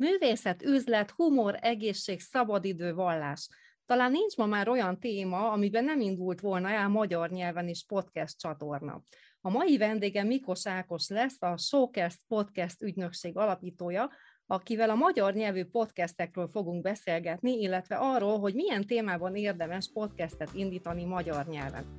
Művészet, üzlet, humor, egészség, szabadidő, vallás. Talán nincs ma már olyan téma, amiben nem indult volna el magyar nyelven is podcast csatorna. A mai vendége Mikos Ákos lesz, a Showcast Podcast ügynökség alapítója, akivel a magyar nyelvű podcastekről fogunk beszélgetni, illetve arról, hogy milyen témában érdemes podcastet indítani magyar nyelven.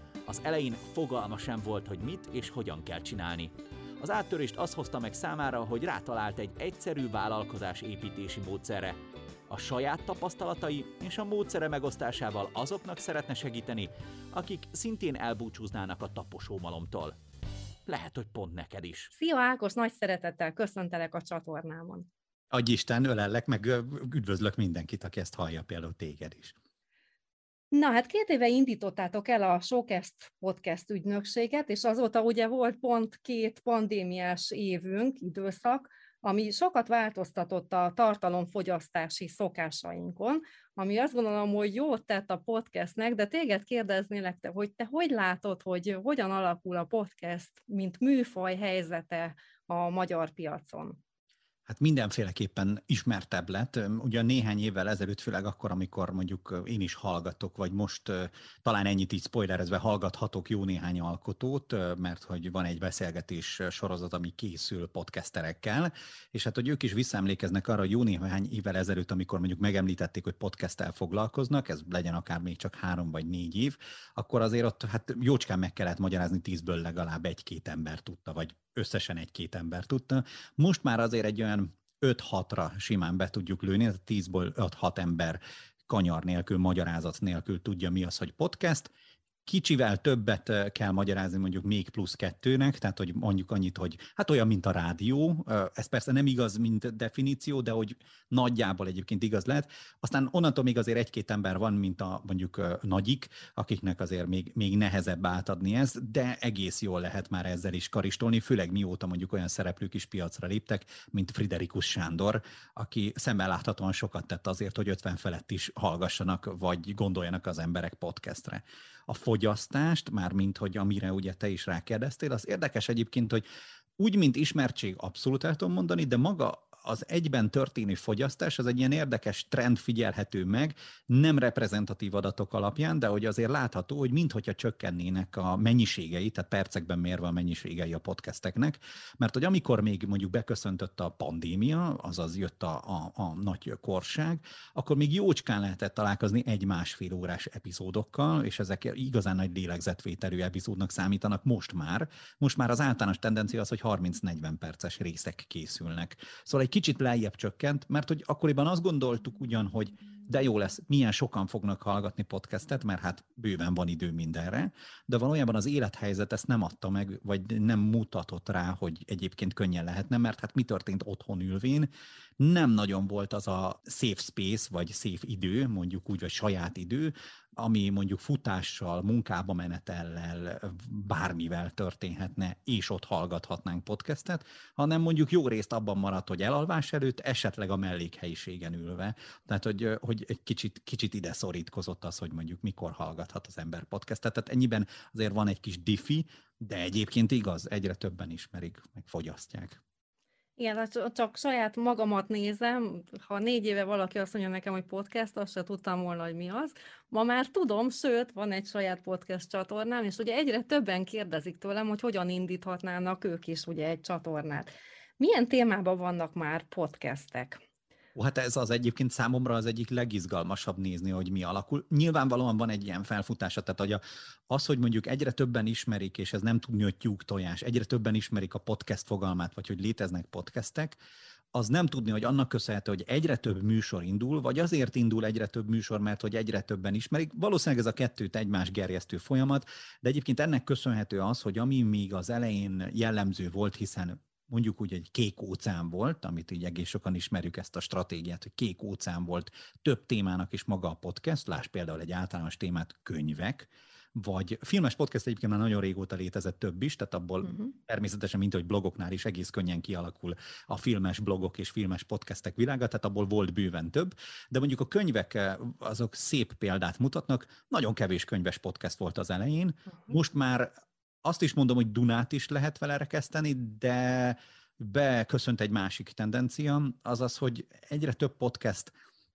Az elején fogalma sem volt, hogy mit és hogyan kell csinálni. Az áttörést az hozta meg számára, hogy rátalált egy egyszerű vállalkozás építési módszerre. A saját tapasztalatai és a módszere megosztásával azoknak szeretne segíteni, akik szintén elbúcsúznának a taposómalomtól. Lehet, hogy pont neked is. Szia Ákos, nagy szeretettel köszöntelek a csatornámon. Adj Isten, ölellek, meg üdvözlök mindenkit, aki ezt hallja, például téged is. Na hát két éve indítottátok el a Showcast podcast ügynökséget, és azóta ugye volt pont két pandémiás évünk, időszak, ami sokat változtatott a tartalomfogyasztási szokásainkon, ami azt gondolom, hogy jót tett a podcastnek, de téged kérdeznélek, te, hogy te hogy látod, hogy hogyan alakul a podcast, mint műfaj helyzete a magyar piacon? Hát mindenféleképpen ismertebb lett. Ugye néhány évvel ezelőtt, főleg akkor, amikor mondjuk én is hallgatok, vagy most talán ennyit így spoilerezve hallgathatok jó néhány alkotót, mert hogy van egy beszélgetés sorozat, ami készül podcasterekkel, és hát hogy ők is visszaemlékeznek arra, hogy jó néhány évvel ezelőtt, amikor mondjuk megemlítették, hogy podcasttel foglalkoznak, ez legyen akár még csak három vagy négy év, akkor azért ott hát jócskán meg kellett magyarázni tízből legalább egy-két ember tudta, vagy összesen egy-két ember tudta. Most már azért egy olyan 5-6-ra simán be tudjuk lőni, ez 10-ból 5-6 ember kanyar nélkül, magyarázat nélkül tudja mi az, hogy podcast, Kicsivel többet kell magyarázni mondjuk még plusz kettőnek, tehát hogy mondjuk annyit, hogy hát olyan, mint a rádió, ez persze nem igaz, mint definíció, de hogy nagyjából egyébként igaz lehet. Aztán onnantól még azért egy-két ember van, mint a mondjuk nagyik, akiknek azért még, még nehezebb átadni ezt, de egész jól lehet már ezzel is karistolni, főleg mióta mondjuk olyan szereplők is piacra léptek, mint Friderikus Sándor, aki szemmel láthatóan sokat tett azért, hogy 50 felett is hallgassanak, vagy gondoljanak az emberek podcastre. A fogyasztást, mármint hogy amire ugye te is rákérdeztél, az érdekes egyébként, hogy úgy, mint ismertség abszolút el tudom mondani, de maga az egyben történő fogyasztás az egy ilyen érdekes trend figyelhető meg, nem reprezentatív adatok alapján, de hogy azért látható, hogy minthogyha csökkennének a mennyiségei, tehát percekben mérve a mennyiségei a podcasteknek, mert hogy amikor még mondjuk beköszöntött a pandémia, azaz jött a, a, a nagy korság, akkor még jócskán lehetett találkozni egy-másfél órás epizódokkal, és ezek igazán nagy lélegzetvételű epizódnak számítanak most már. Most már az általános tendencia az, hogy 30-40 perces részek készülnek. Szóval egy kicsit lejjebb csökkent, mert hogy akkoriban azt gondoltuk ugyan, hogy de jó lesz, milyen sokan fognak hallgatni podcastet, mert hát bőven van idő mindenre, de valójában az élethelyzet ezt nem adta meg, vagy nem mutatott rá, hogy egyébként könnyen lehetne, mert hát mi történt otthon ülvén, nem nagyon volt az a safe space, vagy safe idő, mondjuk úgy, vagy saját idő, ami mondjuk futással, munkába menetellel, bármivel történhetne, és ott hallgathatnánk podcastet, hanem mondjuk jó részt abban maradt, hogy elalvás előtt, esetleg a mellékhelyiségen ülve. Tehát, hogy, hogy egy kicsit, kicsit ide szorítkozott az, hogy mondjuk mikor hallgathat az ember podcastet. Tehát ennyiben azért van egy kis diffi, de egyébként igaz, egyre többen ismerik, meg fogyasztják. Igen, hát csak saját magamat nézem, ha négy éve valaki azt mondja nekem, hogy podcast, azt se tudtam volna, hogy mi az. Ma már tudom, sőt, van egy saját podcast csatornám, és ugye egyre többen kérdezik tőlem, hogy hogyan indíthatnának ők is ugye egy csatornát. Milyen témában vannak már podcastek? Ó, hát ez az egyébként számomra az egyik legizgalmasabb nézni, hogy mi alakul. Nyilvánvalóan van egy ilyen felfutása, tehát hogy az, hogy mondjuk egyre többen ismerik, és ez nem tudni, hogy tyúk tojás, egyre többen ismerik a podcast fogalmát, vagy hogy léteznek podcastek, az nem tudni, hogy annak köszönhető, hogy egyre több műsor indul, vagy azért indul egyre több műsor, mert hogy egyre többen ismerik. Valószínűleg ez a kettőt egymás gerjesztő folyamat, de egyébként ennek köszönhető az, hogy ami még az elején jellemző volt, hiszen mondjuk úgy egy kék óceán volt, amit így egész sokan ismerjük ezt a stratégiát, hogy kék óceán volt több témának is maga a podcast, láss például egy általános témát, könyvek, vagy filmes podcast egyébként már nagyon régóta létezett több is, tehát abból uh-huh. természetesen, mint hogy blogoknál is egész könnyen kialakul a filmes blogok és filmes podcastek világa, tehát abból volt bőven több, de mondjuk a könyvek eh, azok szép példát mutatnak, nagyon kevés könyves podcast volt az elején, uh-huh. most már azt is mondom, hogy Dunát is lehet vele rekeszteni, de beköszönt egy másik tendencia, azaz, hogy egyre több podcast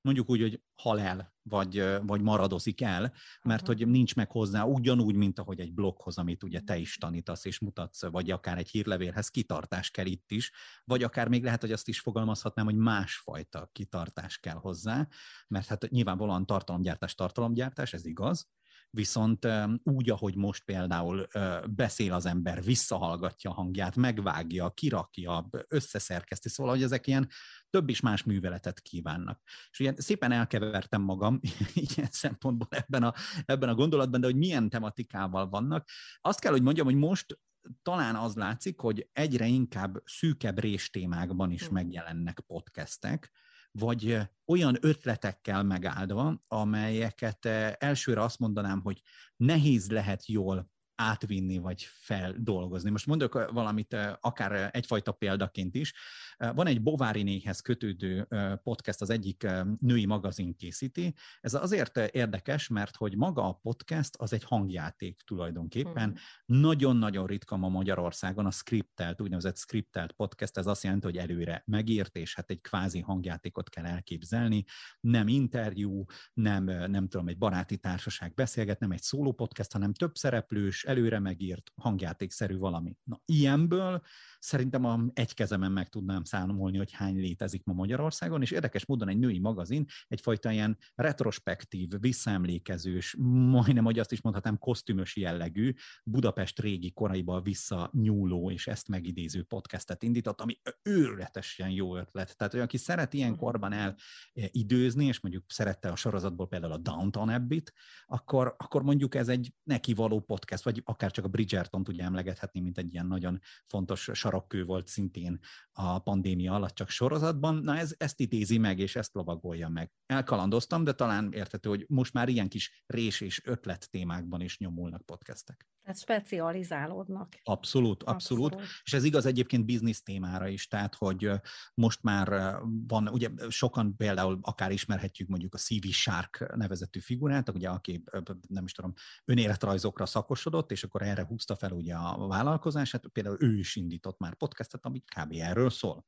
mondjuk úgy, hogy hal el, vagy, vagy maradozik el, mert hogy nincs meg hozzá ugyanúgy, mint ahogy egy bloghoz, amit ugye te is tanítasz és mutatsz, vagy akár egy hírlevélhez kitartás kell itt is, vagy akár még lehet, hogy azt is fogalmazhatnám, hogy másfajta kitartás kell hozzá, mert hát nyilvánvalóan tartalomgyártás, tartalomgyártás, ez igaz, viszont úgy, ahogy most például beszél az ember, visszahallgatja a hangját, megvágja, kirakja, összeszerkeszti, szóval, hogy ezek ilyen több is más műveletet kívánnak. És ugye szépen elkevertem magam ilyen szempontból ebben a, ebben a gondolatban, de hogy milyen tematikával vannak. Azt kell, hogy mondjam, hogy most talán az látszik, hogy egyre inkább szűkebb réstémákban is hm. megjelennek podcastek, vagy olyan ötletekkel megáldva, amelyeket elsőre azt mondanám, hogy nehéz lehet jól átvinni vagy feldolgozni. Most mondok valamit akár egyfajta példaként is. Van egy Bovárinéhez kötődő podcast, az egyik női magazin készíti. Ez azért érdekes, mert hogy maga a podcast az egy hangjáték tulajdonképpen. Hmm. Nagyon-nagyon ritka ma Magyarországon a scriptelt, úgynevezett scriptelt podcast, ez azt jelenti, hogy előre megírt, és hát egy kvázi hangjátékot kell elképzelni. Nem interjú, nem, nem tudom, egy baráti társaság beszélget, nem egy szóló podcast, hanem több szereplős, előre megírt hangjátékszerű valami. Na, ilyenből szerintem a egy kezemen meg tudnám számolni, hogy hány létezik ma Magyarországon, és érdekes módon egy női magazin egyfajta ilyen retrospektív, visszaemlékezős, majdnem, hogy azt is mondhatnám, kosztümös jellegű, Budapest régi koraiba visszanyúló és ezt megidéző podcastet indított, ami őrületesen jó ötlet. Tehát, hogy aki szeret ilyen mhm. korban elidőzni, és mondjuk szerette a sorozatból például a Downton Abbey-t, akkor, akkor mondjuk ez egy neki való podcast, vagy akár csak a Bridgerton tudja emlegethetni, mint egy ilyen nagyon fontos sarokkő volt szintén a pandémia alatt csak sorozatban. Na ez, ezt idézi meg, és ezt lovagolja meg. Elkalandoztam, de talán értető, hogy most már ilyen kis rés és ötlet témákban is nyomulnak podcastek. Tehát specializálódnak. Abszolút, abszolút, abszolút. És ez igaz egyébként biznisz témára is, tehát hogy most már van, ugye sokan például akár ismerhetjük mondjuk a CV Shark nevezetű figurát, ugye aki nem is tudom, önéletrajzokra szakosodott, és akkor erre húzta fel ugye a vállalkozását, például ő is indított már podcastet, ami kb. erről szól.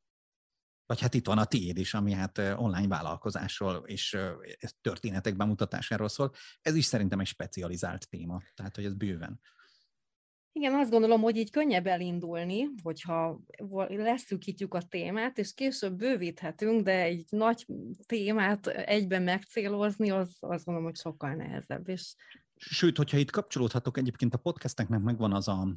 Vagy hát itt van a tiéd is, ami hát online vállalkozásról és történetek bemutatásáról szól. Ez is szerintem egy specializált téma, tehát hogy ez bőven. Igen, azt gondolom, hogy így könnyebb elindulni, hogyha leszűkítjük a témát, és később bővíthetünk, de egy nagy témát egyben megcélozni, az azt gondolom, hogy sokkal nehezebb. És Sőt, hogyha itt kapcsolódhatok, egyébként a podcasteknek megvan az a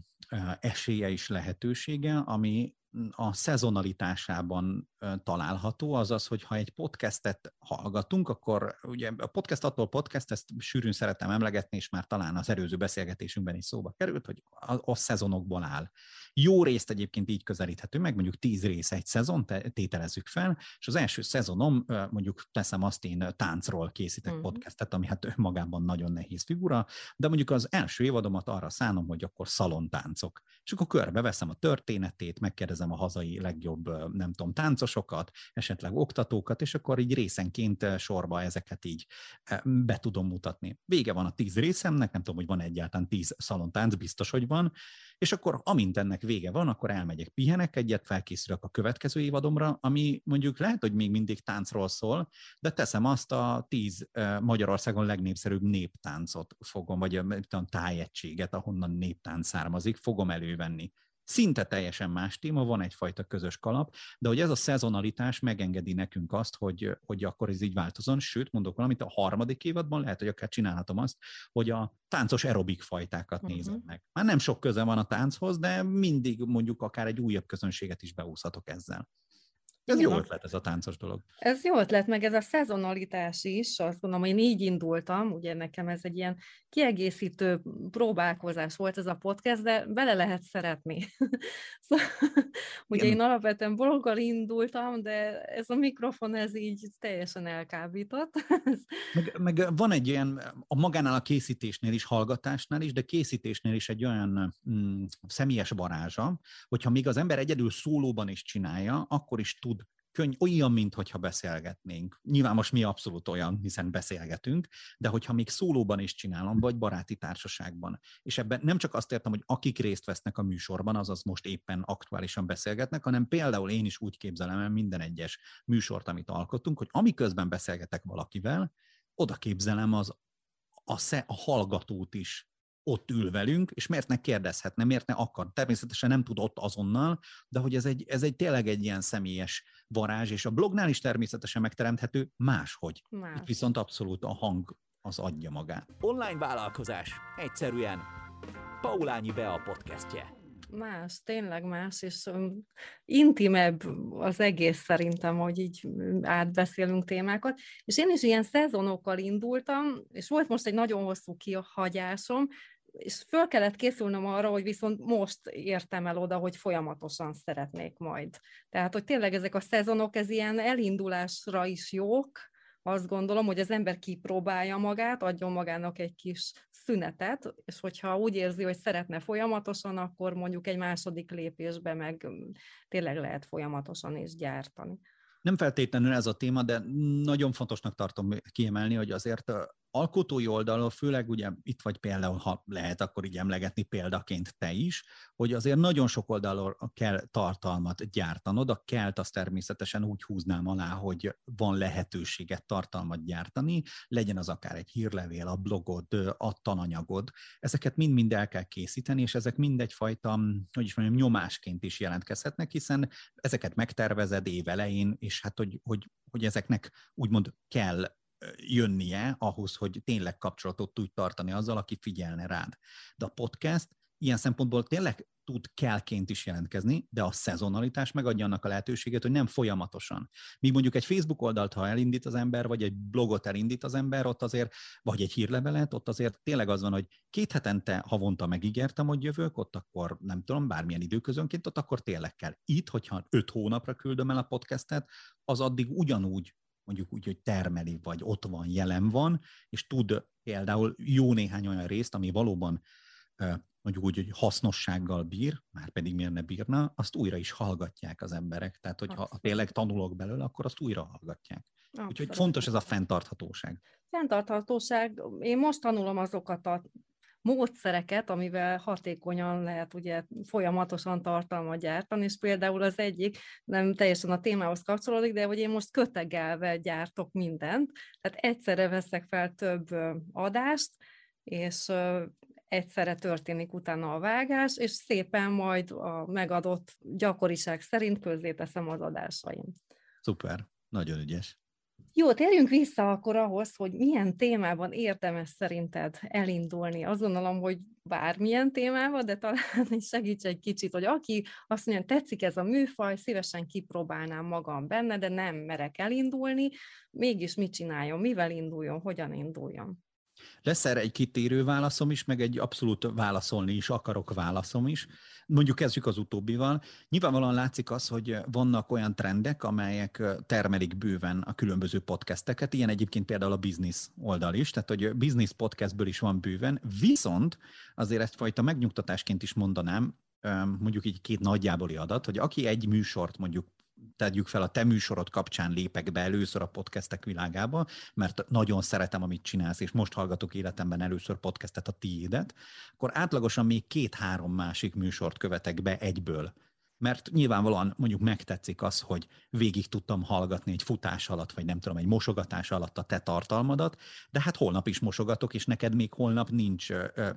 esélye és lehetősége, ami a szezonalitásában található, azaz, hogy ha egy podcastet hallgatunk, akkor ugye a podcast attól podcast, ezt sűrűn szeretem emlegetni, és már talán az előző beszélgetésünkben is szóba került, hogy a, a szezonokból áll. Jó részt egyébként így közelíthető meg, mondjuk tíz rész egy szezon, tételezzük fel, és az első szezonom, mondjuk teszem azt én táncról készítek uh-huh. podcastet, ami hát önmagában nagyon nehéz figura, de mondjuk az első évadomat arra szánom, hogy akkor szalontáncok. És akkor körbeveszem a történetét, megkérdezem a hazai legjobb, nem tudom, táncosokat, esetleg oktatókat, és akkor így részenként sorba ezeket így be tudom mutatni. Vége van a tíz részemnek, nem tudom, hogy van egyáltalán tíz szalontánc, biztos, hogy van, és akkor amint ennek vége van, akkor elmegyek, pihenek egyet, felkészülök a következő évadomra, ami mondjuk lehet, hogy még mindig táncról szól, de teszem azt a tíz Magyarországon legnépszerűbb néptáncot fogom, vagy a tájegységet, ahonnan néptánc származik, fogom elővenni szinte teljesen más téma, van egyfajta közös kalap, de hogy ez a szezonalitás megengedi nekünk azt, hogy, hogy akkor ez így változon, sőt, mondok valamit, a harmadik évadban lehet, hogy akár csinálhatom azt, hogy a táncos aerobik fajtákat uh-huh. nézem meg. Már nem sok köze van a tánchoz, de mindig mondjuk akár egy újabb közönséget is beúszhatok ezzel. Ez jó ötlet, ez a táncos dolog. Ez jó ötlet, meg ez a szezonalitás is, azt gondolom, én így indultam, ugye nekem ez egy ilyen kiegészítő próbálkozás volt ez a podcast, de bele lehet szeretni. szóval, ugye én alapvetően bloggal indultam, de ez a mikrofon, ez így teljesen elkábított. meg, meg van egy ilyen, a magánál a készítésnél is, hallgatásnál is, de készítésnél is egy olyan mm, személyes varázsa, hogyha még az ember egyedül szólóban is csinálja, akkor is tud könny, olyan, mintha beszélgetnénk. Nyilván most mi abszolút olyan, hiszen beszélgetünk, de hogyha még szólóban is csinálom, vagy baráti társaságban. És ebben nem csak azt értem, hogy akik részt vesznek a műsorban, azaz most éppen aktuálisan beszélgetnek, hanem például én is úgy képzelem el minden egyes műsort, amit alkotunk, hogy amiközben beszélgetek valakivel, oda képzelem az, a, sze, a hallgatót is, ott ül velünk, és miért ne kérdezhetne, miért ne akar. Természetesen nem tud ott azonnal, de hogy ez egy, ez egy tényleg egy ilyen személyes varázs, és a blognál is természetesen megteremthető máshogy. Más. Itt viszont abszolút a hang az adja magát. Online vállalkozás. Egyszerűen. Paulányi Bea podcastje más, tényleg más, és intimebb az egész szerintem, hogy így átbeszélünk témákat. És én is ilyen szezonokkal indultam, és volt most egy nagyon hosszú kihagyásom, és föl kellett készülnöm arra, hogy viszont most értem el oda, hogy folyamatosan szeretnék majd. Tehát, hogy tényleg ezek a szezonok, ez ilyen elindulásra is jók, azt gondolom, hogy az ember kipróbálja magát, adjon magának egy kis szünetet, és hogyha úgy érzi, hogy szeretne folyamatosan, akkor mondjuk egy második lépésbe meg tényleg lehet folyamatosan is gyártani. Nem feltétlenül ez a téma, de nagyon fontosnak tartom kiemelni, hogy azért alkotói oldalon, főleg ugye itt vagy például, ha lehet, akkor így emlegetni példaként te is, hogy azért nagyon sok oldalon kell tartalmat gyártanod, a kelt azt természetesen úgy húznám alá, hogy van lehetőséget tartalmat gyártani, legyen az akár egy hírlevél, a blogod, a tananyagod, ezeket mind-mind el kell készíteni, és ezek mind egyfajta, hogy is mondjam, nyomásként is jelentkezhetnek, hiszen ezeket megtervezed évelején, és hát, hogy, hogy, hogy ezeknek úgymond kell jönnie ahhoz, hogy tényleg kapcsolatot tudj tartani azzal, aki figyelne rád. De a podcast ilyen szempontból tényleg tud kellként is jelentkezni, de a szezonalitás megadja annak a lehetőséget, hogy nem folyamatosan. Míg mondjuk egy Facebook oldalt, ha elindít az ember, vagy egy blogot elindít az ember, ott azért, vagy egy hírlevelet, ott azért tényleg az van, hogy két hetente havonta megígértem, hogy jövök, ott akkor nem tudom, bármilyen időközönként, ott akkor tényleg kell. Itt, hogyha öt hónapra küldöm el a podcastet, az addig ugyanúgy mondjuk úgy, hogy termeli, vagy ott van, jelen van, és tud például jó néhány olyan részt, ami valóban mondjuk úgy, hogy hasznossággal bír, már pedig miért ne bírna, azt újra is hallgatják az emberek. Tehát, hogyha Abszolút. tényleg tanulok belőle, akkor azt újra hallgatják. Abszolút. Úgyhogy fontos ez a fenntarthatóság. Fenntarthatóság, én most tanulom azokat a módszereket, amivel hatékonyan lehet ugye folyamatosan tartalmat gyártani, és például az egyik, nem teljesen a témához kapcsolódik, de hogy én most kötegelve gyártok mindent, tehát egyszerre veszek fel több adást, és egyszerre történik utána a vágás, és szépen majd a megadott gyakoriság szerint közzéteszem az adásaim. Szuper, nagyon ügyes. Jó, térjünk vissza akkor ahhoz, hogy milyen témában érdemes szerinted elindulni. Azt gondolom, hogy bármilyen témában, de talán segíts egy kicsit, hogy aki azt mondja, tetszik ez a műfaj, szívesen kipróbálnám magam benne, de nem merek elindulni, mégis mit csináljon, mivel induljon, hogyan induljon. Lesz erre egy kitérő válaszom is, meg egy abszolút válaszolni is akarok válaszom is. Mondjuk kezdjük az utóbbival. Nyilvánvalóan látszik az, hogy vannak olyan trendek, amelyek termelik bőven a különböző podcasteket, ilyen egyébként például a business oldal is, tehát hogy business podcastből is van bőven, viszont azért ezt fajta megnyugtatásként is mondanám, mondjuk így két nagyjáboli adat, hogy aki egy műsort mondjuk tegyük fel, a te műsorod kapcsán lépek be először a podcastek világába, mert nagyon szeretem, amit csinálsz, és most hallgatok életemben először podcastet a tiédet, akkor átlagosan még két-három másik műsort követek be egyből mert nyilvánvalóan mondjuk megtetszik az, hogy végig tudtam hallgatni egy futás alatt, vagy nem tudom, egy mosogatás alatt a te tartalmadat, de hát holnap is mosogatok, és neked még holnap nincs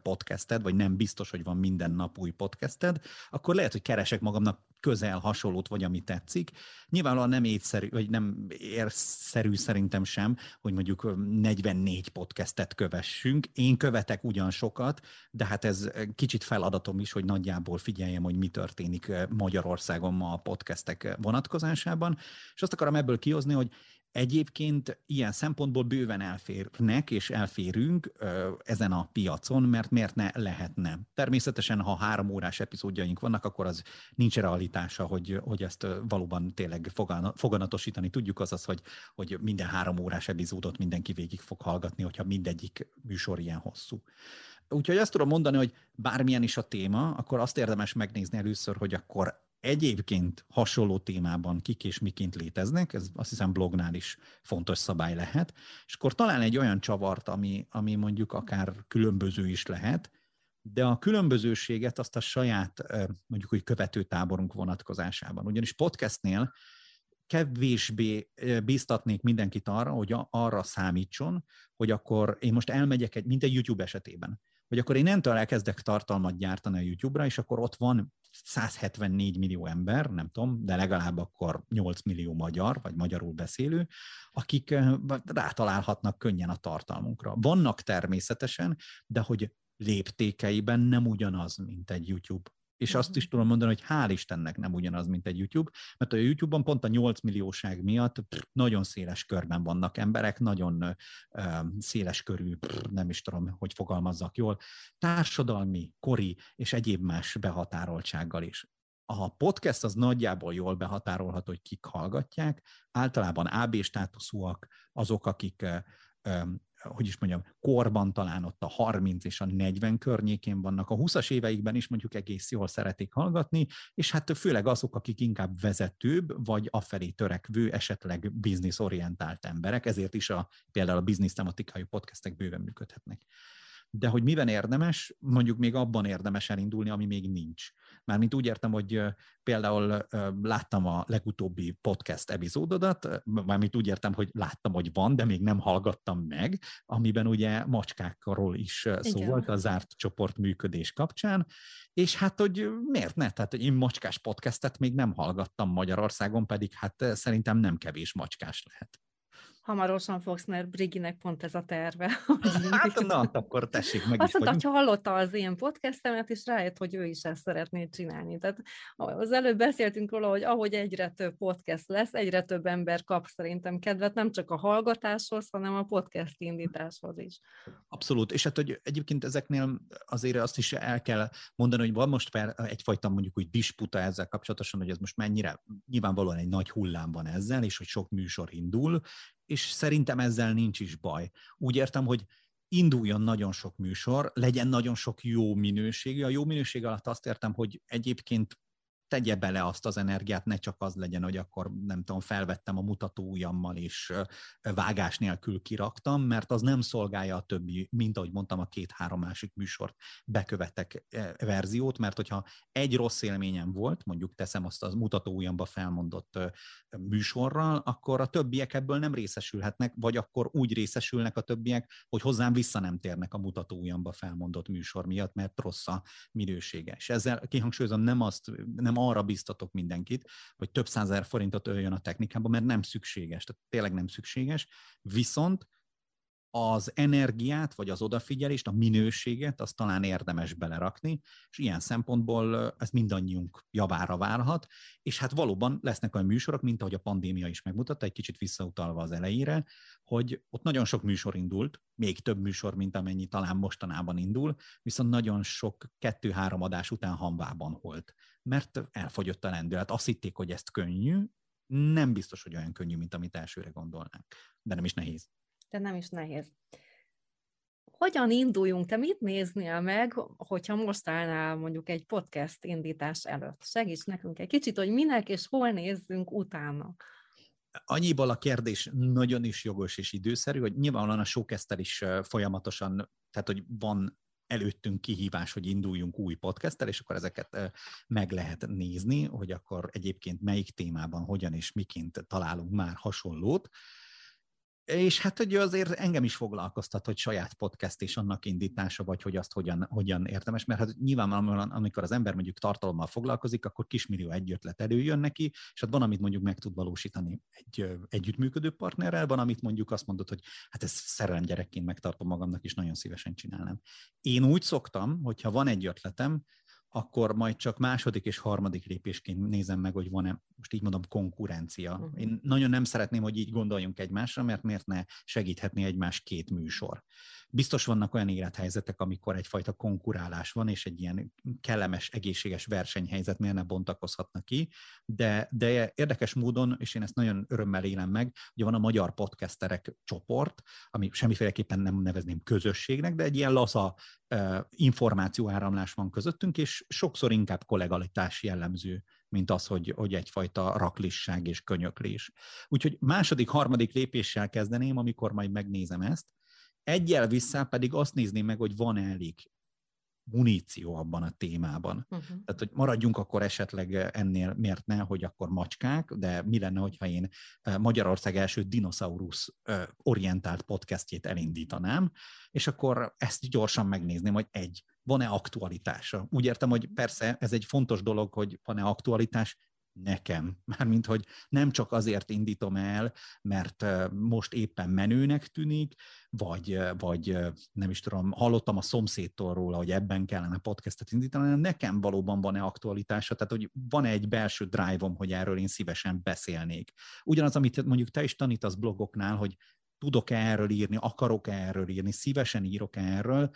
podcasted, vagy nem biztos, hogy van minden nap új podcasted, akkor lehet, hogy keresek magamnak közel hasonlót, vagy ami tetszik. Nyilvánvalóan nem étszerű, vagy nem érszerű szerintem sem, hogy mondjuk 44 podcastet kövessünk. Én követek ugyan sokat, de hát ez kicsit feladatom is, hogy nagyjából figyeljem, hogy mi történik Magyarországon ma a podcastek vonatkozásában. És azt akarom ebből kihozni, hogy Egyébként ilyen szempontból bőven elférnek és elférünk ö, ezen a piacon, mert miért ne lehetne. Természetesen, ha három órás epizódjaink vannak, akkor az nincs realitása, hogy, hogy ezt valóban tényleg foganatosítani tudjuk, azaz, hogy, hogy minden három órás epizódot mindenki végig fog hallgatni, hogyha mindegyik műsor ilyen hosszú. Úgyhogy azt tudom mondani, hogy bármilyen is a téma, akkor azt érdemes megnézni először, hogy akkor egyébként hasonló témában kik és miként léteznek, ez azt hiszem blognál is fontos szabály lehet, és akkor talán egy olyan csavart, ami, ami mondjuk akár különböző is lehet, de a különbözőséget azt a saját mondjuk úgy követőtáborunk vonatkozásában. Ugyanis podcastnél kevésbé bíztatnék mindenkit arra, hogy arra számítson, hogy akkor én most elmegyek, egy, mint egy YouTube esetében, hogy akkor én nem elkezdek tartalmat gyártani a YouTube-ra, és akkor ott van 174 millió ember, nem tudom, de legalább akkor 8 millió magyar, vagy magyarul beszélő, akik rátalálhatnak könnyen a tartalmunkra. Vannak természetesen, de hogy léptékeiben nem ugyanaz, mint egy YouTube és azt is tudom mondani, hogy hál' Istennek nem ugyanaz, mint egy YouTube, mert a YouTube-on pont a 8 millióság miatt nagyon széles körben vannak emberek, nagyon széles körű, nem is tudom, hogy fogalmazzak jól, társadalmi, kori és egyéb más behatároltsággal is. A podcast az nagyjából jól behatárolható, hogy kik hallgatják, általában AB státuszúak, azok, akik hogy is mondjam, korban talán ott a 30 és a 40 környékén vannak, a 20-as éveikben is mondjuk egész jól szeretik hallgatni, és hát főleg azok, akik inkább vezetőbb, vagy afelé törekvő, esetleg bizniszorientált emberek, ezért is a, például a biznisz tematikájú podcastek bőven működhetnek de hogy miben érdemes, mondjuk még abban érdemes elindulni, ami még nincs. Mármint úgy értem, hogy például láttam a legutóbbi podcast epizódodat, mármint úgy értem, hogy láttam, hogy van, de még nem hallgattam meg, amiben ugye macskákról is szó Igen. volt a zárt csoport működés kapcsán, és hát, hogy miért ne? Tehát, hogy én macskás podcastet még nem hallgattam Magyarországon, pedig hát szerintem nem kevés macskás lehet hamarosan fogsz, mert Briginek pont ez a terve. Hát na, akkor tessék, meg Azt mondta, hogy hallotta az én podcastemet, és rájött, hogy ő is ezt szeretné csinálni. Tehát az előbb beszéltünk róla, hogy ahogy egyre több podcast lesz, egyre több ember kap szerintem kedvet, nem csak a hallgatáshoz, hanem a podcast indításhoz is. Abszolút, és hát hogy egyébként ezeknél azért azt is el kell mondani, hogy van most egyfajta mondjuk úgy disputa ezzel kapcsolatosan, hogy ez most mennyire, nyilvánvalóan egy nagy hullám van ezzel, és hogy sok műsor indul, és szerintem ezzel nincs is baj. Úgy értem, hogy induljon nagyon sok műsor, legyen nagyon sok jó minőségű. A jó minőség alatt azt értem, hogy egyébként tegye bele azt az energiát, ne csak az legyen, hogy akkor nem tudom, felvettem a mutató ujjammal és vágás nélkül kiraktam, mert az nem szolgálja a többi, mint ahogy mondtam, a két-három másik műsort bekövetek verziót, mert hogyha egy rossz élményem volt, mondjuk teszem azt az mutató ujjamba felmondott műsorral, akkor a többiek ebből nem részesülhetnek, vagy akkor úgy részesülnek a többiek, hogy hozzám vissza nem térnek a mutató ujjamba felmondott műsor miatt, mert rossz a minősége. És ezzel kihangsúlyozom, nem azt, nem arra biztatok mindenkit, hogy több százezer forintot öljön a technikába, mert nem szükséges, tehát tényleg nem szükséges, viszont az energiát, vagy az odafigyelést, a minőséget, azt talán érdemes belerakni, és ilyen szempontból ez mindannyiunk javára válhat, és hát valóban lesznek olyan műsorok, mint ahogy a pandémia is megmutatta, egy kicsit visszautalva az elejére, hogy ott nagyon sok műsor indult, még több műsor, mint amennyi talán mostanában indul, viszont nagyon sok kettő-három adás után hanvában volt, mert elfogyott a lendület. Azt hitték, hogy ezt könnyű, nem biztos, hogy olyan könnyű, mint amit elsőre gondolnánk, de nem is nehéz de nem is nehéz. Hogyan induljunk? Te mit néznél meg, hogyha most állnál mondjuk egy podcast indítás előtt? Segíts nekünk egy kicsit, hogy minek és hol nézzünk utána. Annyiból a kérdés nagyon is jogos és időszerű, hogy nyilvánvalóan a showcaster is folyamatosan, tehát hogy van előttünk kihívás, hogy induljunk új podcasttel, és akkor ezeket meg lehet nézni, hogy akkor egyébként melyik témában hogyan és miként találunk már hasonlót és hát hogy azért engem is foglalkoztat, hogy saját podcast és annak indítása, vagy hogy azt hogyan, hogyan értemes, mert hát nyilvánvalóan, amikor az ember mondjuk tartalommal foglalkozik, akkor kismillió egy ötlet előjön neki, és hát van, amit mondjuk meg tud valósítani egy együttműködő partnerrel, van, amit mondjuk azt mondod, hogy hát ez szerelem gyerekként megtartom magamnak, és nagyon szívesen csinálnám. Én úgy szoktam, hogyha van egy ötletem, akkor majd csak második és harmadik lépésként nézem meg, hogy van-e, most így mondom, konkurencia. Uh-huh. Én nagyon nem szeretném, hogy így gondoljunk egymásra, mert miért ne segíthetné egymás két műsor. Biztos vannak olyan élethelyzetek, amikor egyfajta konkurálás van, és egy ilyen kellemes, egészséges versenyhelyzet miért ne bontakozhatna ki, de, de érdekes módon, és én ezt nagyon örömmel élem meg, hogy van a magyar podcasterek csoport, ami semmiféleképpen nem nevezném közösségnek, de egy ilyen laza információáramlás van közöttünk, és sokszor inkább kollegalitás jellemző, mint az, hogy, hogy egyfajta raklisság és könyöklés. Úgyhogy második, harmadik lépéssel kezdeném, amikor majd megnézem ezt, Egyel vissza pedig azt nézném meg, hogy van elég muníció abban a témában. Uh-huh. Tehát, hogy maradjunk akkor esetleg ennél, miért ne, hogy akkor macskák, de mi lenne, hogyha én Magyarország első dinoszaurusz orientált podcastjét elindítanám, és akkor ezt gyorsan megnézném, hogy egy, van-e aktualitása. Úgy értem, hogy persze ez egy fontos dolog, hogy van-e aktualitás, nekem. Mármint, hogy nem csak azért indítom el, mert most éppen menőnek tűnik, vagy, vagy nem is tudom, hallottam a szomszédtól róla, hogy ebben kellene podcastet indítani, hanem nekem valóban van-e aktualitása, tehát hogy van-e egy belső drive-om, hogy erről én szívesen beszélnék. Ugyanaz, amit mondjuk te is tanítasz blogoknál, hogy tudok-e erről írni, akarok-e erről írni, szívesen írok erről,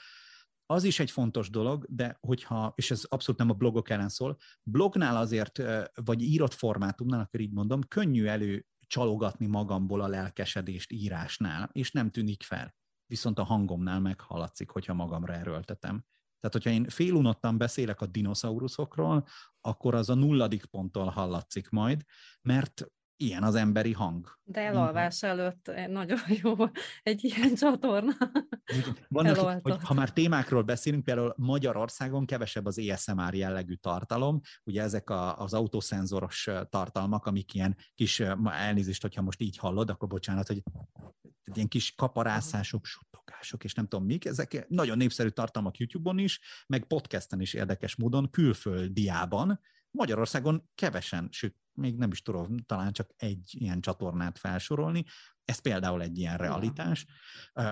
az is egy fontos dolog, de hogyha, és ez abszolút nem a blogok ellen szól, blognál azért, vagy írott formátumnál, akkor így mondom, könnyű elő csalogatni magamból a lelkesedést írásnál, és nem tűnik fel. Viszont a hangomnál meghallatszik, hogyha magamra erőltetem. Tehát, hogyha én félunottan beszélek a dinoszauruszokról, akkor az a nulladik ponttól hallatszik majd, mert ilyen az emberi hang. De elalvás előtt nagyon jó egy ilyen csatorna. Vannak, hogy ha már témákról beszélünk, például Magyarországon kevesebb az ESMR jellegű tartalom, ugye ezek a, az autoszenzoros tartalmak, amik ilyen kis, elnézést, hogyha most így hallod, akkor bocsánat, hogy ilyen kis kaparászások, suttogások, és nem tudom mik, ezek nagyon népszerű tartalmak YouTube-on is, meg podcasten is érdekes módon, külföldiában, Magyarországon kevesen, sőt, még nem is tudom, talán csak egy ilyen csatornát felsorolni, ez például egy ilyen realitás,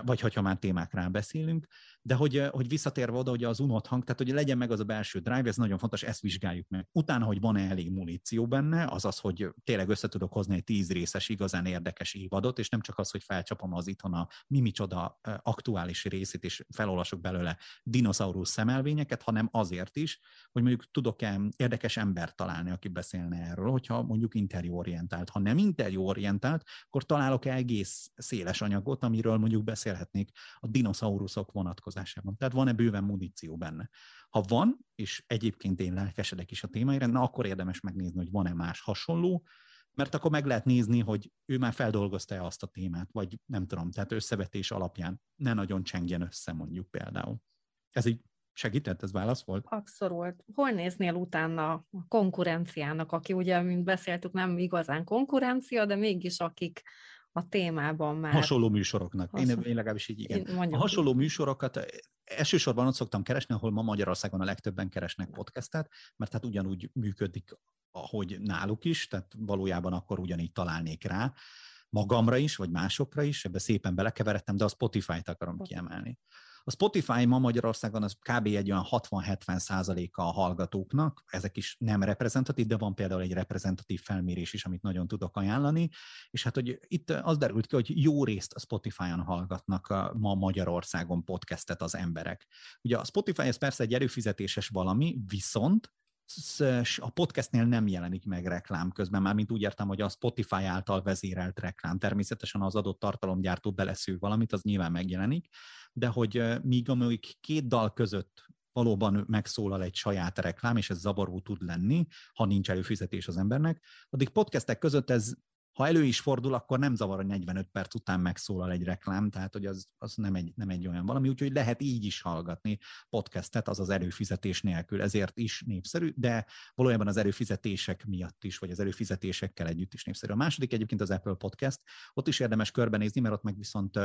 vagy hogyha már témákra beszélünk, de hogy, hogy visszatérve oda, hogy az unott hang, tehát hogy legyen meg az a belső drive, ez nagyon fontos, ezt vizsgáljuk meg. Utána, hogy van-e elég muníció benne, azaz, hogy tényleg össze tudok hozni egy tíz részes, igazán érdekes évadot, és nem csak az, hogy felcsapom az itthon a mi micsoda aktuális részét, és felolvasok belőle dinoszaurusz szemelvényeket, hanem azért is, hogy mondjuk tudok-e érdekes embert találni, aki beszélne erről, hogyha mondjuk interjúorientált. Ha nem interjúorientált, akkor találok -e egész széles anyagot, amiről mondjuk beszélhetnék a dinoszauruszok vonatkozásában. Tehát van-e bőven muníció benne? Ha van, és egyébként én lelkesedek is a témáira, na akkor érdemes megnézni, hogy van-e más hasonló, mert akkor meg lehet nézni, hogy ő már feldolgozta-e azt a témát, vagy nem tudom, tehát összevetés alapján ne nagyon csengjen össze mondjuk például. Ez így Segített, ez válasz volt? Abszolút. Hol néznél utána a konkurenciának, aki ugye, mint beszéltük, nem igazán konkurencia, de mégis akik a témában már. Hasonló műsoroknak. Hasonló. Én, én legalábbis így igen. Én a hasonló így. műsorokat eh, elsősorban ott szoktam keresni, ahol ma Magyarországon a legtöbben keresnek podcastet, mert hát ugyanúgy működik, ahogy náluk is, tehát valójában akkor ugyanígy találnék rá magamra is, vagy másokra is, ebbe szépen belekeveredtem, de a Spotify-t akarom kiemelni. A Spotify ma Magyarországon az kb. egy olyan 60-70 százaléka a hallgatóknak, ezek is nem reprezentatív, de van például egy reprezentatív felmérés is, amit nagyon tudok ajánlani, és hát, hogy itt az derült ki, hogy jó részt a Spotify-on hallgatnak ma Magyarországon podcastet az emberek. Ugye a Spotify ez persze egy erőfizetéses valami, viszont a podcastnél nem jelenik meg reklám közben, már mint úgy értem, hogy a Spotify által vezérelt reklám. Természetesen az adott tartalomgyártó beleszül valamit, az nyilván megjelenik, de hogy míg amelyik két dal között valóban megszólal egy saját reklám, és ez zavaró tud lenni, ha nincs előfizetés az embernek, addig podcastek között ez ha elő is fordul, akkor nem zavar, hogy 45 perc után megszólal egy reklám, tehát hogy az, az nem, egy, nem egy olyan valami, úgyhogy lehet így is hallgatni podcastet, az az előfizetés nélkül, ezért is népszerű, de valójában az előfizetések miatt is, vagy az előfizetésekkel együtt is népszerű. A második egyébként az Apple Podcast, ott is érdemes körbenézni, mert ott meg viszont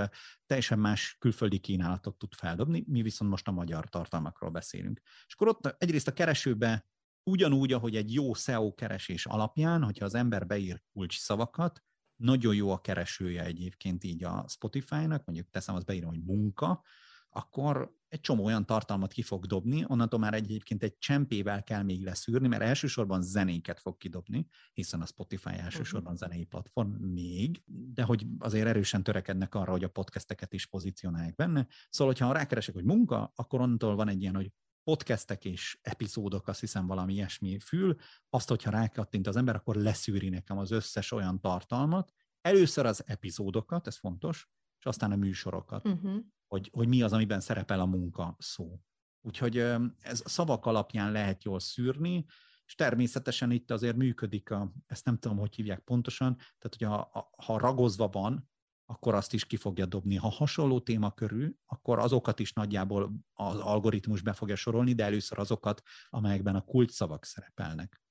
teljesen más külföldi kínálatot tud feldobni, mi viszont most a magyar tartalmakról beszélünk. És akkor ott egyrészt a keresőbe ugyanúgy, ahogy egy jó SEO keresés alapján, hogyha az ember beír kulcs szavakat, nagyon jó a keresője egyébként így a Spotify-nak, mondjuk teszem, az beírom, hogy munka, akkor egy csomó olyan tartalmat ki fog dobni, onnantól már egyébként egy csempével kell még leszűrni, mert elsősorban zenéket fog kidobni, hiszen a Spotify elsősorban uh-huh. zenei platform még, de hogy azért erősen törekednek arra, hogy a podcasteket is pozícionálják benne. Szóval, hogyha rákeresek, hogy munka, akkor onnantól van egy ilyen, hogy podcastek és epizódok, azt hiszem valami ilyesmi fül, azt, hogyha rákattint az ember, akkor leszűri nekem az összes olyan tartalmat, először az epizódokat, ez fontos, és aztán a műsorokat, uh-huh. hogy, hogy mi az, amiben szerepel a munka szó. Úgyhogy ez szavak alapján lehet jól szűrni, és természetesen itt azért működik, a, ezt nem tudom, hogy hívják pontosan, tehát hogy ha, ha ragozva van, akkor azt is ki fogja dobni. Ha hasonló téma körül, akkor azokat is nagyjából az algoritmus be fogja sorolni, de először azokat, amelyekben a kulcsszavak szerepelnek.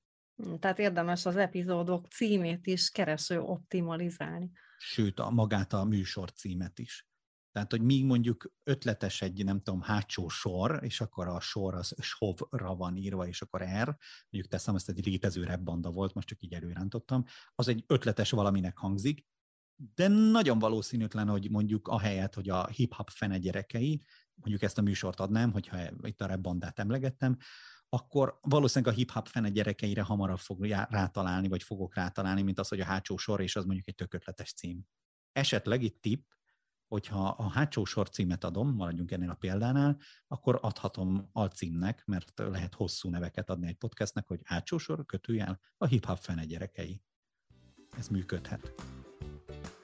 Hm, tehát érdemes az epizódok címét is kereső optimalizálni. Sőt, a, magát a műsor címet is. Tehát, hogy míg mondjuk ötletes egy, nem tudom, hátsó sor, és akkor a sor az shovra van írva, és akkor R, mondjuk teszem, ezt egy létező banda volt, most csak így előrántottam, az egy ötletes valaminek hangzik, de nagyon valószínűtlen, hogy mondjuk a helyet, hogy a hip-hop fene gyerekei, mondjuk ezt a műsort adnám, hogyha itt a rap bandát emlegettem, akkor valószínűleg a hip-hop fene gyerekeire hamarabb fog rátalálni, vagy fogok rátalálni, mint az, hogy a hátsó sor, és az mondjuk egy tökötletes cím. Esetleg itt tipp, hogyha a hátsó sor címet adom, maradjunk ennél a példánál, akkor adhatom alcímnek, mert lehet hosszú neveket adni egy podcastnek, hogy hátsó sor, kötőjel, a hip-hop fene gyerekei. Ez működhet.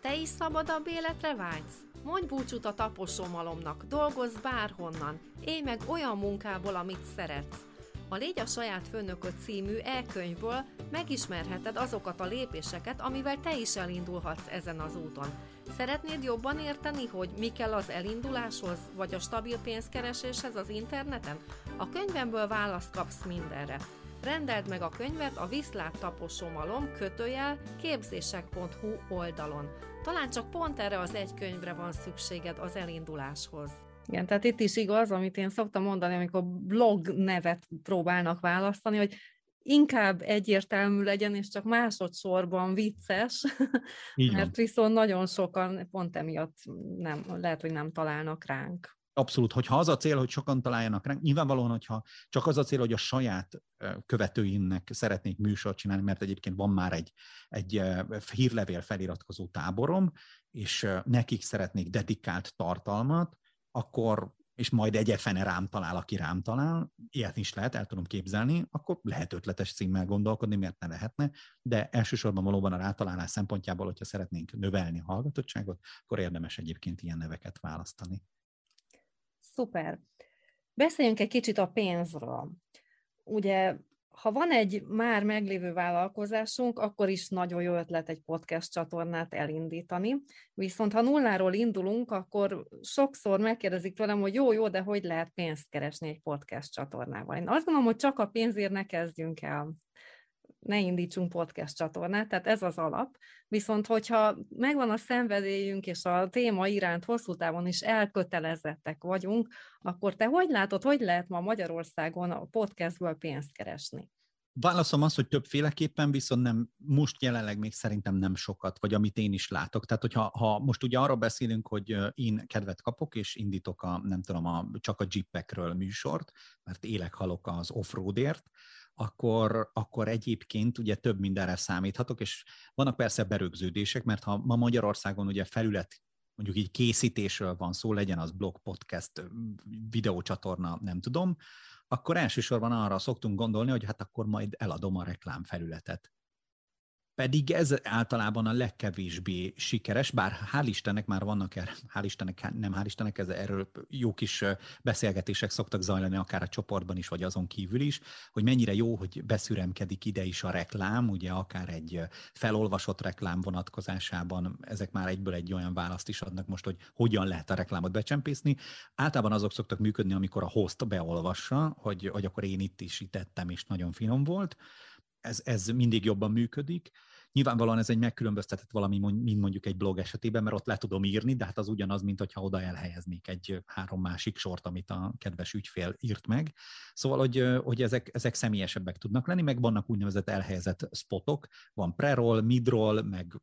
Te is szabadabb életre vágysz? Mondj búcsút a taposomalomnak, dolgozz bárhonnan, élj meg olyan munkából, amit szeretsz. A Légy a saját főnököt című e-könyvből megismerheted azokat a lépéseket, amivel te is elindulhatsz ezen az úton. Szeretnéd jobban érteni, hogy mi kell az elinduláshoz, vagy a stabil pénzkereséshez az interneten? A könyvemből választ kapsz mindenre. Rendeld meg a könyvet a Viszlát Taposomalom kötőjel képzések.hu oldalon. Talán csak pont erre az egy könyvre van szükséged az elinduláshoz. Igen, tehát itt is igaz, amit én szoktam mondani, amikor blog nevet próbálnak választani, hogy inkább egyértelmű legyen, és csak másodszorban vicces, Így mert viszont nagyon sokan pont emiatt nem, lehet, hogy nem találnak ránk. Abszolút, hogyha az a cél, hogy sokan találjanak ránk, nyilvánvalóan, hogyha csak az a cél, hogy a saját követőimnek szeretnék műsort csinálni, mert egyébként van már egy, egy hírlevél feliratkozó táborom, és nekik szeretnék dedikált tartalmat, akkor és majd egy fene rám talál, aki rám talál, ilyet is lehet, el tudom képzelni, akkor lehet ötletes címmel gondolkodni, miért ne lehetne, de elsősorban valóban a rátalálás szempontjából, hogyha szeretnénk növelni a hallgatottságot, akkor érdemes egyébként ilyen neveket választani. Szuper. Beszéljünk egy kicsit a pénzről. Ugye, ha van egy már meglévő vállalkozásunk, akkor is nagyon jó ötlet egy podcast csatornát elindítani. Viszont ha nulláról indulunk, akkor sokszor megkérdezik tőlem, hogy jó, jó, de hogy lehet pénzt keresni egy podcast csatornával. Én azt gondolom, hogy csak a pénzért ne kezdjünk el ne indítsunk podcast csatornát, tehát ez az alap. Viszont, hogyha megvan a szenvedélyünk, és a téma iránt hosszú távon is elkötelezettek vagyunk, akkor te hogy látod, hogy lehet ma Magyarországon a podcastből pénzt keresni? Válaszom az, hogy többféleképpen, viszont nem, most jelenleg még szerintem nem sokat, vagy amit én is látok. Tehát, hogyha ha most ugye arról beszélünk, hogy én kedvet kapok, és indítok a, nem tudom, a, csak a jeepekről műsort, mert élek halok az offroadért, akkor, akkor egyébként ugye több mindenre számíthatok, és vannak persze berögződések, mert ha ma Magyarországon ugye felület mondjuk így készítésről van szó, legyen az blog, podcast, videócsatorna, nem tudom, akkor elsősorban arra szoktunk gondolni, hogy hát akkor majd eladom a reklámfelületet. Pedig ez általában a legkevésbé sikeres, bár hál' Istennek már vannak erre, hál' Istennek, nem hál' Istennek, ez, erről jó kis beszélgetések szoktak zajlani, akár a csoportban is, vagy azon kívül is, hogy mennyire jó, hogy beszüremkedik ide is a reklám, ugye akár egy felolvasott reklám vonatkozásában, ezek már egyből egy olyan választ is adnak most, hogy hogyan lehet a reklámot becsempészni. Általában azok szoktak működni, amikor a host beolvassa, hogy, hogy akkor én itt is tettem, és nagyon finom volt ez, ez mindig jobban működik. Nyilvánvalóan ez egy megkülönböztetett valami, mint mondjuk egy blog esetében, mert ott le tudom írni, de hát az ugyanaz, mint hogyha oda elhelyeznék egy három másik sort, amit a kedves ügyfél írt meg. Szóval, hogy, hogy ezek, ezek személyesebbek tudnak lenni, meg vannak úgynevezett elhelyezett spotok, van pre-roll, mid-roll, meg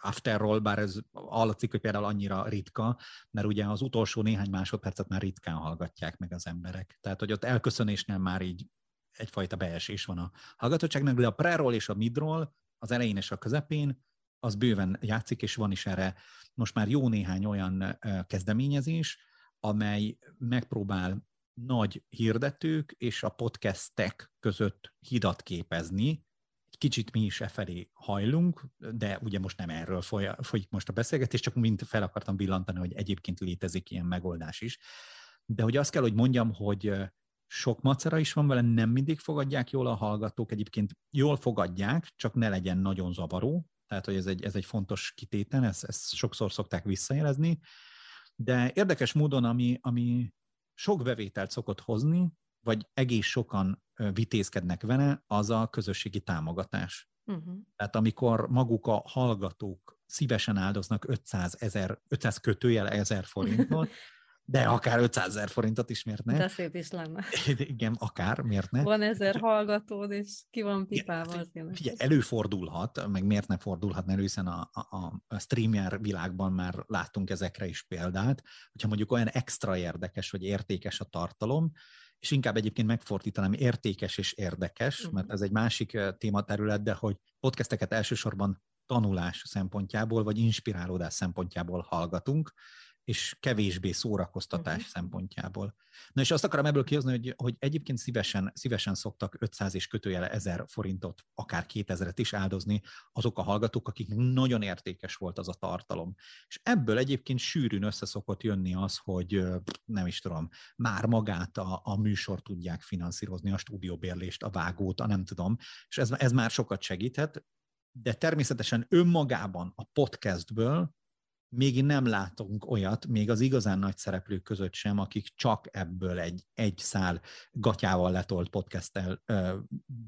afterroll, bár ez hallatszik, hogy például annyira ritka, mert ugye az utolsó néhány másodpercet már ritkán hallgatják meg az emberek. Tehát, hogy ott elköszönésnél már így egyfajta beesés van a hallgatottságnak, de a pre és a midról az elején és a közepén az bőven játszik, és van is erre most már jó néhány olyan kezdeményezés, amely megpróbál nagy hirdetők és a podcastek között hidat képezni. Kicsit mi is e felé hajlunk, de ugye most nem erről folyik most a beszélgetés, csak mint fel akartam billantani, hogy egyébként létezik ilyen megoldás is. De hogy azt kell, hogy mondjam, hogy sok macera is van vele, nem mindig fogadják jól a hallgatók, egyébként jól fogadják, csak ne legyen nagyon zavaró, tehát hogy ez egy, ez egy fontos kitéten, ezt, ezt sokszor szokták visszajelezni, de érdekes módon, ami, ami sok bevételt szokott hozni, vagy egész sokan vitézkednek vele, az a közösségi támogatás. Uh-huh. Tehát amikor maguk a hallgatók szívesen áldoznak 500, ezer, 500 kötőjel ezer forintot, De akár 500 ezer forintot is, miért ne? De szép is lenne. Igen, akár, miért ne? Van ezer hallgatód, és ki van pipálva az Figyelj, előfordulhat, meg miért ne fordulhat, mert hiszen a, a, a streamer világban már láttunk ezekre is példát, hogyha mondjuk olyan extra érdekes, vagy értékes a tartalom, és inkább egyébként megfordítanám értékes és érdekes, uh-huh. mert ez egy másik tématerület, de hogy podcasteket elsősorban tanulás szempontjából, vagy inspirálódás szempontjából hallgatunk, és kevésbé szórakoztatás uh-huh. szempontjából. Na és azt akarom ebből kihozni, hogy, hogy egyébként szívesen, szívesen szoktak 500 és kötőjele 1000 forintot, akár 2000-et is áldozni azok a hallgatók, akik nagyon értékes volt az a tartalom. És ebből egyébként sűrűn össze szokott jönni az, hogy nem is tudom, már magát a, a műsor tudják finanszírozni, a stúdióbérlést, a vágót, a nem tudom, és ez, ez már sokat segíthet, de természetesen önmagában a podcastből még nem látunk olyat, még az igazán nagy szereplők között sem, akik csak ebből egy, egy szál gatyával letolt podcasttel ö,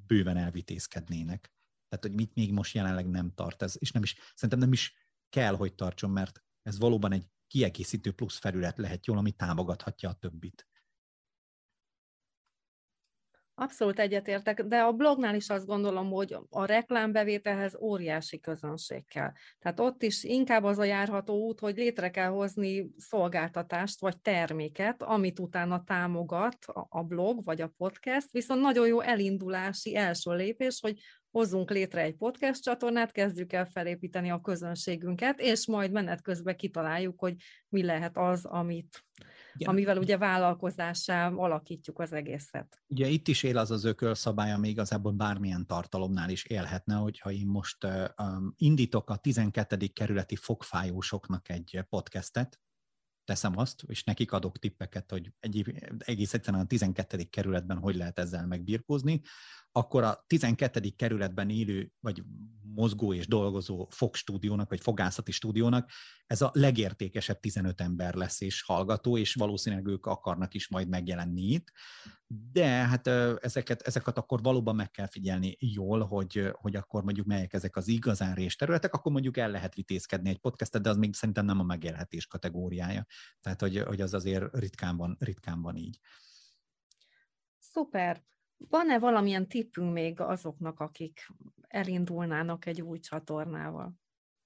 bőven elvitézkednének. Tehát, hogy mit még most jelenleg nem tart ez, és nem is, szerintem nem is kell, hogy tartson, mert ez valóban egy kiegészítő plusz felület lehet jól, ami támogathatja a többit. Abszolút egyetértek, de a blognál is azt gondolom, hogy a reklámbevételhez óriási közönség kell. Tehát ott is inkább az a járható út, hogy létre kell hozni szolgáltatást vagy terméket, amit utána támogat a blog vagy a podcast, viszont nagyon jó elindulási első lépés, hogy hozzunk létre egy podcast csatornát, kezdjük el felépíteni a közönségünket, és majd menet közben kitaláljuk, hogy mi lehet az, amit igen. amivel ugye vállalkozássá alakítjuk az egészet. Ugye itt is él az az ökölszabály, ami igazából bármilyen tartalomnál is élhetne, hogyha én most um, indítok a 12. kerületi fogfájósoknak egy podcastet, teszem azt, és nekik adok tippeket, hogy egy, egész egyszerűen a 12. kerületben hogy lehet ezzel megbirkózni, akkor a 12. kerületben élő, vagy mozgó és dolgozó fogstúdiónak, vagy fogászati stúdiónak ez a legértékesebb 15 ember lesz és hallgató, és valószínűleg ők akarnak is majd megjelenni itt. De hát ezeket, ezeket akkor valóban meg kell figyelni jól, hogy, hogy akkor mondjuk melyek ezek az igazán rés területek, akkor mondjuk el lehet vitézkedni egy podcastet, de az még szerintem nem a megélhetés kategóriája. Tehát, hogy, hogy az azért ritkán van, ritkán van így. Szuper. Van-e valamilyen tippünk még azoknak, akik elindulnának egy új csatornával?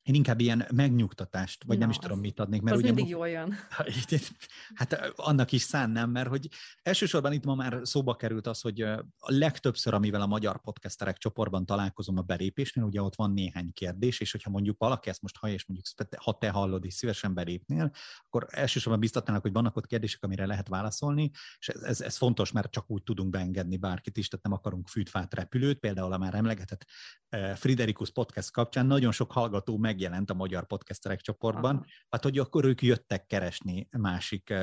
Én inkább ilyen megnyugtatást, vagy Na, nem is tudom, mit adnék. Mert az ugye mindig jól jön. Hát annak is szánnám, mert hogy elsősorban itt ma már szóba került az, hogy a legtöbbször, amivel a magyar podcasterek csoportban találkozom a belépésnél, ugye ott van néhány kérdés, és hogyha mondjuk valaki ezt most hallja, és mondjuk ha te hallod, és szívesen belépnél, akkor elsősorban biztatnának, hogy vannak ott kérdések, amire lehet válaszolni, és ez, ez, ez fontos, mert csak úgy tudunk beengedni bárkit is, tehát nem akarunk fűtfát repülőt, például a már emlegetett Friderikus podcast kapcsán nagyon sok hallgató megjelent a magyar podcasterek csoportban, Aha. hát hogy akkor ők jöttek keresni másik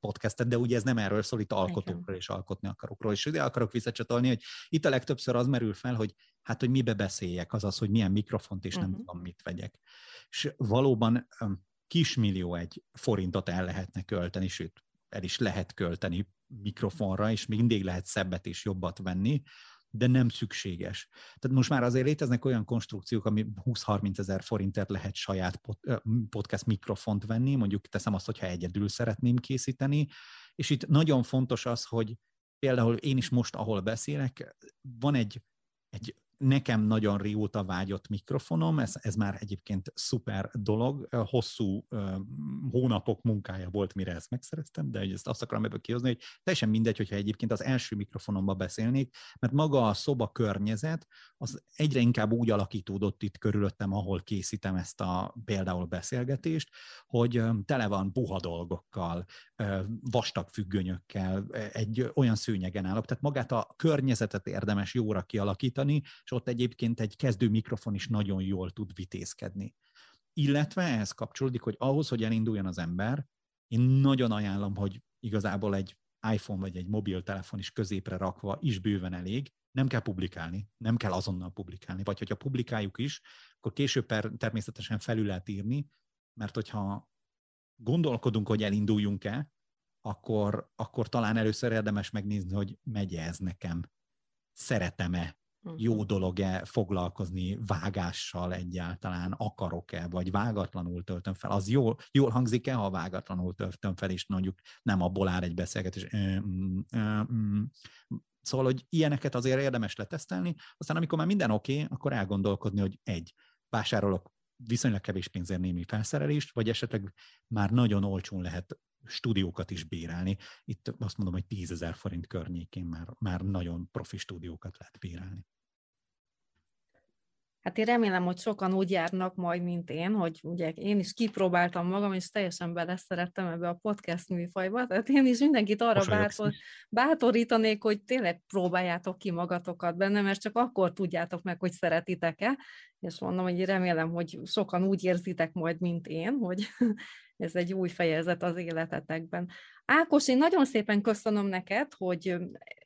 podcastet, de ugye ez nem erről szól, itt alkotókról és alkotni akarokról. És ide akarok visszacsatolni, hogy itt a legtöbbször az merül fel, hogy hát, hogy mibe beszéljek, azaz, hogy milyen mikrofont, és uh-huh. nem mhm. tudom, mit vegyek. És valóban kismillió egy forintot el lehetne költeni, sőt, el is lehet költeni mikrofonra, és mindig lehet szebbet és jobbat venni, de nem szükséges. Tehát most már azért léteznek olyan konstrukciók, ami 20-30 ezer forintért lehet saját podcast mikrofont venni, mondjuk teszem azt, hogyha egyedül szeretném készíteni, és itt nagyon fontos az, hogy például én is most, ahol beszélek, van egy, egy nekem nagyon régóta vágyott mikrofonom, ez, ez már egyébként szuper dolog, hosszú hónapok munkája volt, mire ezt megszereztem, de ezt azt akarom ebből kihozni, hogy teljesen mindegy, hogyha egyébként az első mikrofonomba beszélnék, mert maga a szoba környezet az egyre inkább úgy alakítódott itt körülöttem, ahol készítem ezt a például beszélgetést, hogy tele van buha dolgokkal, vastag függönyökkel, egy olyan szőnyegen állok, tehát magát a környezetet érdemes jóra kialakítani, és ott egyébként egy kezdő mikrofon is nagyon jól tud vitézkedni. Illetve ehhez kapcsolódik, hogy ahhoz, hogy elinduljon az ember, én nagyon ajánlom, hogy igazából egy iPhone vagy egy mobiltelefon is középre rakva is bőven elég, nem kell publikálni, nem kell azonnal publikálni, vagy hogyha publikáljuk is, akkor később természetesen felül lehet írni, mert hogyha gondolkodunk, hogy elinduljunk-e, akkor, akkor talán először érdemes megnézni, hogy megy ez nekem, szeretem-e jó mhm. dolog-e foglalkozni vágással egyáltalán, akarok-e, vagy vágatlanul töltöm fel. Az jól, jól hangzik-e, ha vágatlanul töltöm fel, és mondjuk nem abból áll egy beszélgetés. Mm, mm. Szóval, hogy ilyeneket azért érdemes letesztelni, aztán amikor már minden oké, okay, akkor elgondolkodni, hogy egy, vásárolok viszonylag kevés pénzért némi felszerelést, vagy esetleg már nagyon olcsón lehet stúdiókat is bérelni. Itt azt mondom, hogy 10 ezer forint környékén már, már nagyon profi stúdiókat lehet bérelni. Hát én remélem, hogy sokan úgy járnak majd, mint én, hogy ugye én is kipróbáltam magam, és teljesen beleszerettem ebbe a podcast műfajba, tehát én is mindenkit arra bátor, bátorítanék, hogy tényleg próbáljátok ki magatokat benne, mert csak akkor tudjátok meg, hogy szeretitek-e, és mondom, hogy remélem, hogy sokan úgy érzitek majd, mint én, hogy ez egy új fejezet az életetekben. Ákos, én nagyon szépen köszönöm neked, hogy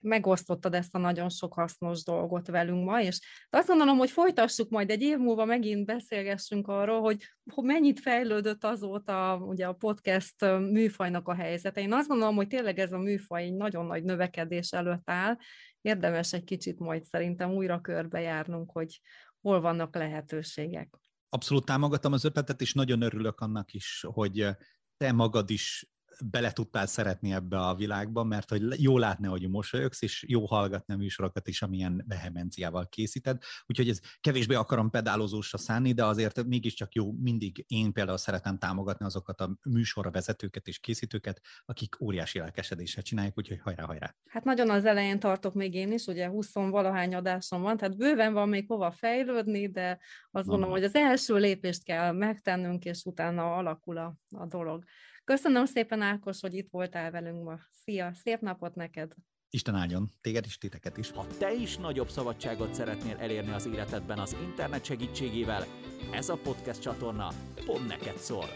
megosztottad ezt a nagyon sok hasznos dolgot velünk ma, és azt gondolom, hogy folytassuk majd egy év múlva megint beszélgessünk arról, hogy mennyit fejlődött azóta ugye a podcast műfajnak a helyzete. Én azt gondolom, hogy tényleg ez a műfaj egy nagyon nagy növekedés előtt áll, érdemes egy kicsit majd szerintem újra körbejárnunk, hogy hol vannak lehetőségek. Abszolút támogatom az ötletet, és nagyon örülök annak is, hogy te magad is bele tudtál szeretni ebbe a világba, mert hogy jó látni, hogy mosolyogsz, és jó hallgatni a műsorokat is, amilyen vehemenciával készíted. Úgyhogy ez kevésbé akarom pedálozósra szánni, de azért mégiscsak jó, mindig én például szeretem támogatni azokat a műsorra vezetőket és készítőket, akik óriási lelkesedéssel csinálják, úgyhogy hajrá, hajrá. Hát nagyon az elején tartok még én is, ugye 20 valahány adásom van, tehát bőven van még hova fejlődni, de azt gondolom, hogy az első lépést kell megtennünk, és utána alakul a, a dolog. Köszönöm szépen, Ákos, hogy itt voltál velünk ma. Szia, szép napot neked! Isten áldjon, téged is, titeket is. Ha te is nagyobb szabadságot szeretnél elérni az életedben az internet segítségével, ez a podcast csatorna pont neked szól.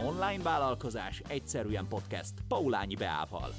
Online vállalkozás egyszerűen podcast Paulányi Beával.